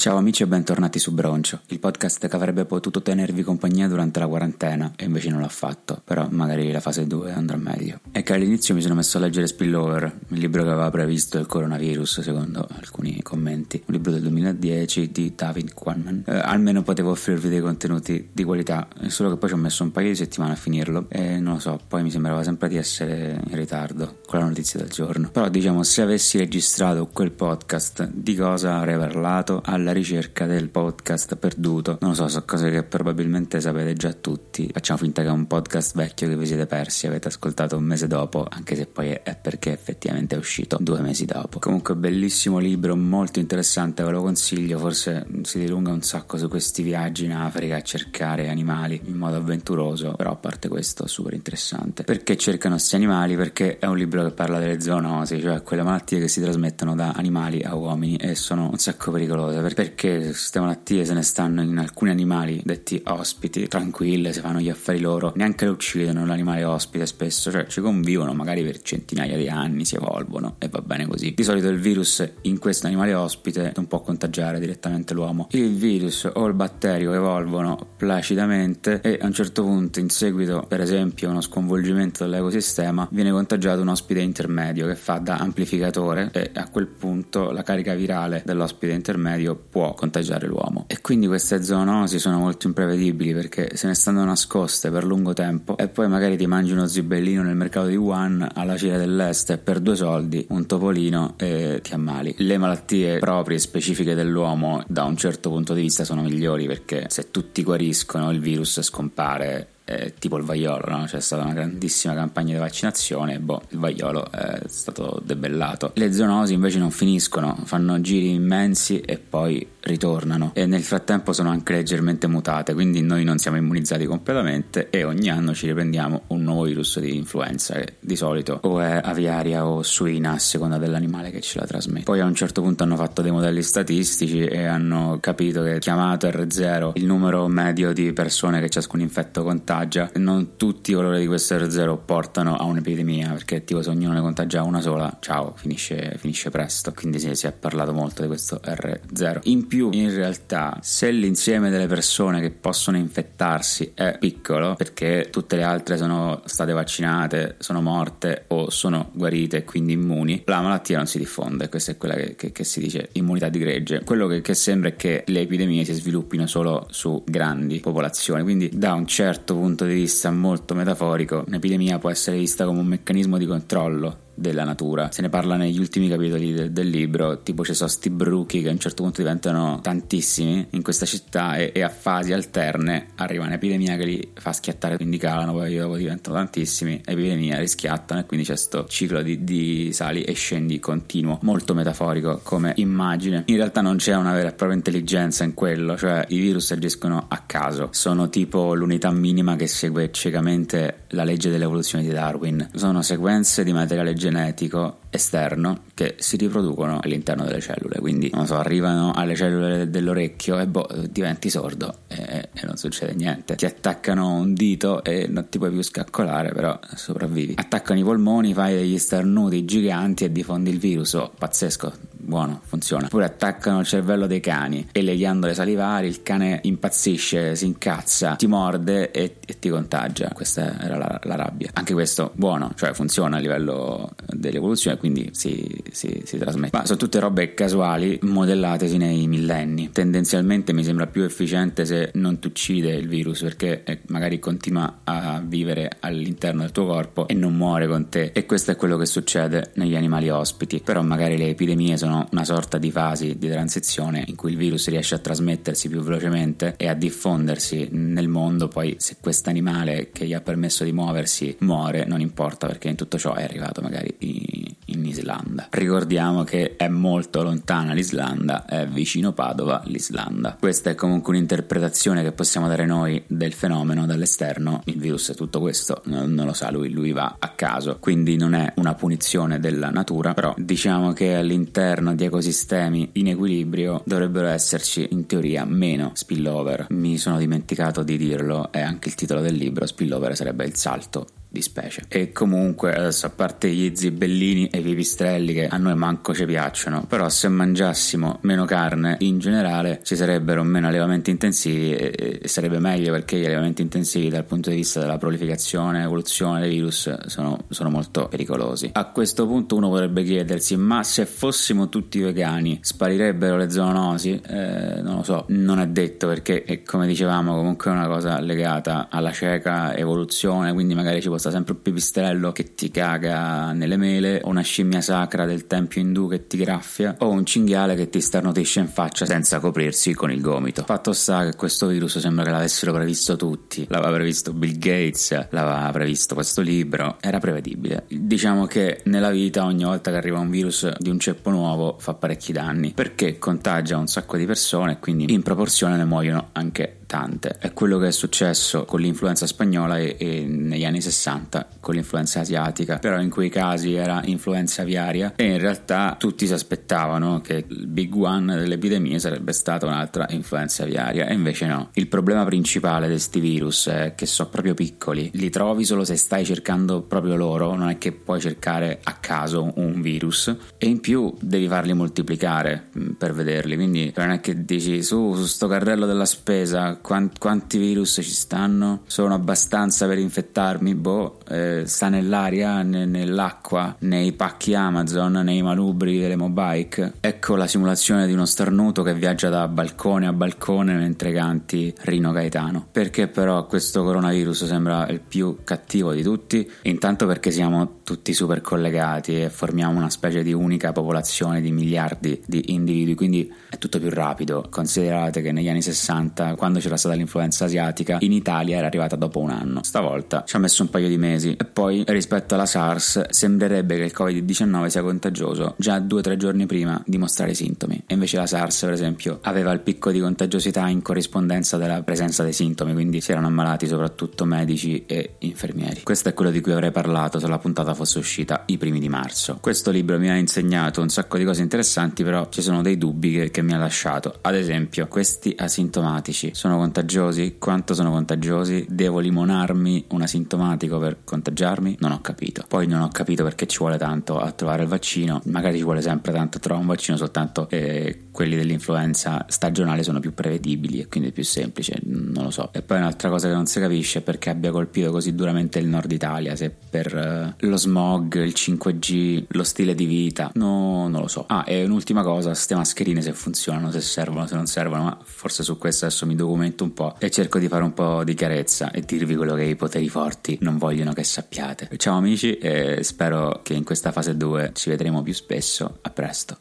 Ciao amici e bentornati su Broncio, il podcast che avrebbe potuto tenervi compagnia durante la quarantena e invece non l'ha fatto, però magari la fase 2 andrà meglio. E che all'inizio mi sono messo a leggere Spillover, il libro che aveva previsto il coronavirus secondo alcuni commenti, un libro del 2010 di David Quanman. Eh, almeno potevo offrirvi dei contenuti di qualità, solo che poi ci ho messo un paio di settimane a finirlo e non lo so, poi mi sembrava sempre di essere in ritardo con la notizia del giorno. Però diciamo, se avessi registrato quel podcast, di cosa avrei parlato? Alla alla ricerca del podcast perduto. Non lo so, sono cose che probabilmente sapete già tutti. Facciamo finta che è un podcast vecchio che vi siete persi, avete ascoltato un mese dopo, anche se poi è perché effettivamente è uscito due mesi dopo. Comunque bellissimo libro, molto interessante, ve lo consiglio, forse si dilunga un sacco su questi viaggi in Africa a cercare animali in modo avventuroso, però a parte questo super interessante. Perché cercano questi animali? Perché è un libro che parla delle zoonosi, cioè quelle malattie che si trasmettono da animali a uomini e sono un sacco pericolose perché perché queste malattie se ne stanno in alcuni animali detti ospiti, tranquille, si fanno gli affari loro, neanche le uccidono l'animale ospite spesso, cioè ci convivono magari per centinaia di anni, si evolvono e va bene così. Di solito il virus in questo animale ospite non può contagiare direttamente l'uomo. Il virus o il batterio evolvono placidamente e a un certo punto in seguito per esempio a uno sconvolgimento dell'ecosistema viene contagiato un ospite intermedio che fa da amplificatore e a quel punto la carica virale dell'ospite intermedio può contagiare l'uomo. E quindi queste zoonosi sono molto imprevedibili perché se ne stanno nascoste per lungo tempo e poi magari ti mangi uno zibellino nel mercato di Wuhan alla Cina dell'Est e per due soldi un topolino e ti ammali. Le malattie proprie specifiche dell'uomo da un certo punto di vista sono migliori perché se tutti guariscono il virus scompare eh, tipo il vaiolo, no? c'è stata una grandissima campagna di vaccinazione e boh, il vaiolo è stato debellato. Le zoonosi invece non finiscono, fanno giri immensi e poi ritornano e nel frattempo sono anche leggermente mutate, quindi noi non siamo immunizzati completamente e ogni anno ci riprendiamo un nuovo virus di influenza che di solito o è aviaria o suina a seconda dell'animale che ce la trasmette. Poi a un certo punto hanno fatto dei modelli statistici e hanno capito che chiamato R0 il numero medio di persone che ciascun infetto contagia non tutti coloro di questo R0 portano a un'epidemia, perché tipo se ognuno ne contagia una sola, ciao, finisce, finisce presto. Quindi sì, si è parlato molto di questo R0. In più, in realtà, se l'insieme delle persone che possono infettarsi è piccolo, perché tutte le altre sono state vaccinate, sono morte o sono guarite e quindi immuni, la malattia non si diffonde. Questa è quella che, che, che si dice immunità di gregge. Quello che, che sembra è che le epidemie si sviluppino solo su grandi popolazioni, quindi da un certo punto di vista molto metaforico, un'epidemia può essere vista come un meccanismo di controllo della natura. Se ne parla negli ultimi capitoli de- del libro, tipo ci sono sti bruchi che a un certo punto diventano tantissimi in questa città e, e a fasi alterne arriva un'epidemia che li fa schiattare, quindi calano, poi dopo diventano tantissimi, epidemia, rischiattano e quindi c'è questo ciclo di, di sali e scendi continuo, molto metaforico come immagine. In realtà non c'è una vera e propria intelligenza in quello, cioè i virus agiscono a caso, sono tipo l'unità minima che segue ciecamente la legge dell'evoluzione di Darwin, sono sequenze di materiale genetico genetico esterno che si riproducono all'interno delle cellule, quindi non so, arrivano alle cellule dell'orecchio e boh, diventi sordo e, e non succede niente. Ti attaccano un dito e non ti puoi più scaccolare, però sopravvivi. Attaccano i polmoni, fai degli starnuti giganti e diffondi il virus, oh, pazzesco, buono, funziona. Oppure attaccano il cervello dei cani e le ghiandole salivari, il cane impazzisce, si incazza, ti morde e, e ti contagia. Questa era la, la, rabbia. Anche questo buono, cioè funziona a livello dell'evoluzione, quindi si, si, si trasmette. Ma sono tutte robe casuali modellatesi nei millenni. Tendenzialmente mi sembra più efficiente se non ti uccide il virus perché eh, magari continua a vivere all'interno del tuo corpo e non muore con te. E questo è quello che succede negli animali ospiti. Però magari le epidemie sono una sorta di fasi di transizione in cui il virus riesce a trasmettersi più velocemente e a diffondersi nel mondo, poi se questo animale che gli ha permesso di muoversi muore, non importa perché in tutto ciò è arrivato magari in, Islanda. Ricordiamo che è molto lontana l'Islanda, è vicino Padova l'Islanda. Questa è comunque un'interpretazione che possiamo dare noi del fenomeno dall'esterno, il virus è tutto questo, non, lo sa lui, lui va a caso, quindi non è una punizione della natura, però diciamo che all'interno di ecosistemi in equilibrio dovrebbero esserci in teoria meno spillover. Mi sono dimenticato di dirlo, è anche il titolo del libro, spillover sarebbe il salto di specie. E comunque, adesso a parte gli zibellini e i pipistrelli che a noi manco ci piacciono, però se mangiassimo meno carne in generale ci sarebbero meno allevamenti intensivi e, e sarebbe meglio perché gli allevamenti intensivi dal punto di vista della prolificazione, evoluzione dei virus sono, sono molto pericolosi. A questo punto uno potrebbe chiedersi, ma se fossimo tutti vegani sparirebbero le zoonosi? Eh, non lo so, non è detto perché come dicevamo comunque è una cosa legata alla cieca evoluzione, quindi magari ci può sempre un pipistrello che ti caga nelle mele, o una scimmia sacra del tempio indù che ti graffia, o un cinghiale che ti starnutisce in faccia senza coprirsi con il gomito. Fatto sta che questo virus sembra che l'avessero previsto tutti, l'aveva previsto Bill Gates, l'aveva previsto questo libro, era prevedibile. Diciamo che nella vita ogni volta che arriva un virus di un ceppo nuovo fa parecchi danni, perché contagia un sacco di persone e quindi in proporzione ne muoiono anche tante. È quello che è successo con l'influenza spagnola e, e, negli anni 60 con l'influenza asiatica, però in quei casi era influenza aviaria e in realtà tutti si aspettavano che il big one dell'epidemia sarebbe stata un'altra influenza aviaria e invece no. Il problema principale di questi virus è che sono proprio piccoli, li trovi solo se stai cercando proprio loro, non è che puoi cercare a caso un virus e in più devi farli moltiplicare mm, per vederli, quindi non è che dici su, su sto carrello della spesa quanti, quanti virus ci stanno? Sono abbastanza per infettarmi? Boh, eh, sta nell'aria, ne, nell'acqua, nei pacchi Amazon, nei manubri delle mobike. Ecco la simulazione di uno starnuto che viaggia da balcone a balcone mentre canti Rino Gaetano. Perché però questo coronavirus sembra il più cattivo di tutti? Intanto perché siamo tutti super collegati e formiamo una specie di unica popolazione di miliardi di individui, quindi è tutto più rapido. Considerate che negli anni 60, quando c'era stata l'influenza asiatica, in Italia era arrivata dopo un anno. Stavolta ci ha messo un paio di mesi. E poi, rispetto alla SARS, sembrerebbe che il Covid-19 sia contagioso già due o tre giorni prima di mostrare i sintomi. E invece la SARS, per esempio, aveva il picco di contagiosità in corrispondenza della presenza dei sintomi, quindi si erano ammalati soprattutto medici e infermieri. Questo è quello di cui avrei parlato se la puntata fosse uscita i primi di marzo. Questo libro mi ha insegnato un sacco di cose interessanti, però ci sono dei dubbi che, che mi ha lasciato. Ad esempio, questi asintomatici sono contagiosi? Quanto sono contagiosi? Devo limonarmi un asintomatico per contagiarmi? Non ho capito. Poi non ho capito perché ci vuole tanto a trovare il vaccino, magari ci vuole sempre tanto a trovare un vaccino, soltanto eh, quelli dell'influenza stagionale sono più prevedibili e quindi è più semplice, non lo so. E poi un'altra cosa che non si capisce è perché abbia colpito così duramente il nord Italia, se per uh, lo smog, il 5G, lo stile di vita, no, non lo so. Ah, e un'ultima cosa, queste mascherine se funzionano, se servono, se non servono, ma forse su questo adesso mi documento un po' e cerco di fare un po' di chiarezza e dirvi quello che i poteri forti non vogliono che sappiate. Ciao amici e spero che in questa fase 2 ci vedremo più spesso. A presto.